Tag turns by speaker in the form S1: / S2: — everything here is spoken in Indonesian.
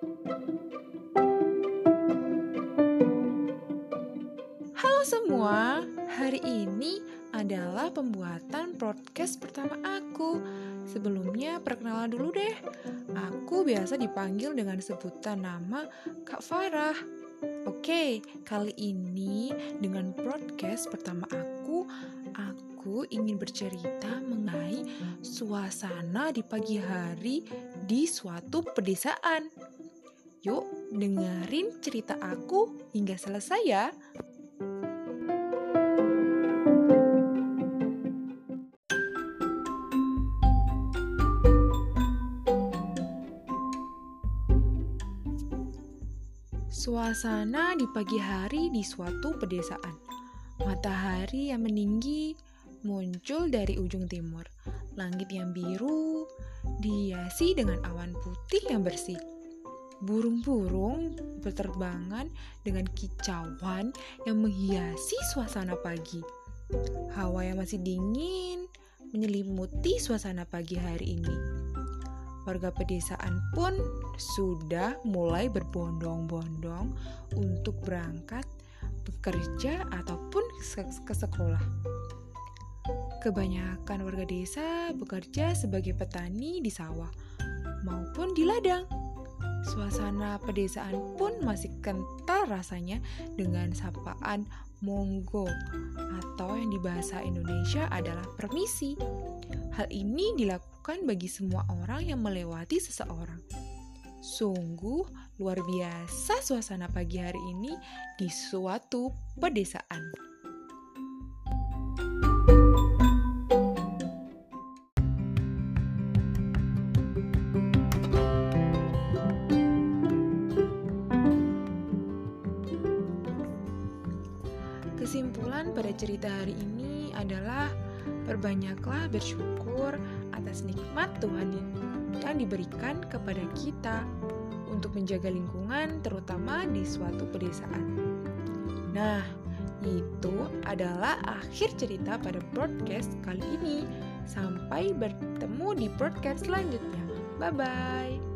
S1: Halo semua, hari ini adalah pembuatan podcast pertama aku. Sebelumnya perkenalan dulu deh. Aku biasa dipanggil dengan sebutan nama Kak Farah. Oke, kali ini dengan podcast pertama aku, aku ingin bercerita mengenai suasana di pagi hari di suatu pedesaan. Yuk, dengerin cerita aku hingga selesai ya. Suasana di pagi hari di suatu pedesaan. Matahari yang meninggi muncul dari ujung timur. Langit yang biru dihiasi dengan awan putih yang bersih. Burung-burung berterbangan dengan kicauan yang menghiasi suasana pagi. Hawa yang masih dingin menyelimuti suasana pagi hari ini. Warga pedesaan pun sudah mulai berbondong-bondong untuk berangkat bekerja ataupun ke sekolah. Kebanyakan warga desa bekerja sebagai petani di sawah maupun di ladang. Suasana pedesaan pun masih kental rasanya dengan sapaan monggo atau yang di bahasa Indonesia adalah permisi. Hal ini dilakukan bagi semua orang yang melewati seseorang. Sungguh luar biasa suasana pagi hari ini di suatu pedesaan. Kesimpulan pada cerita hari ini adalah perbanyaklah bersyukur atas nikmat Tuhan yang diberikan kepada kita untuk menjaga lingkungan terutama di suatu pedesaan. Nah, itu adalah akhir cerita pada broadcast kali ini. Sampai bertemu di broadcast selanjutnya. Bye bye.